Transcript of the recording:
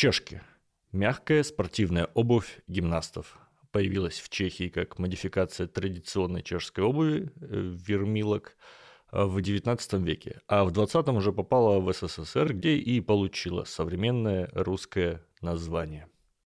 Чешки. Мягкая спортивная обувь гимнастов. Появилась в Чехии как модификация традиционной чешской обуви э, вермилок э, в XIX веке, а в XX уже попала в СССР, где и получила современное русское название –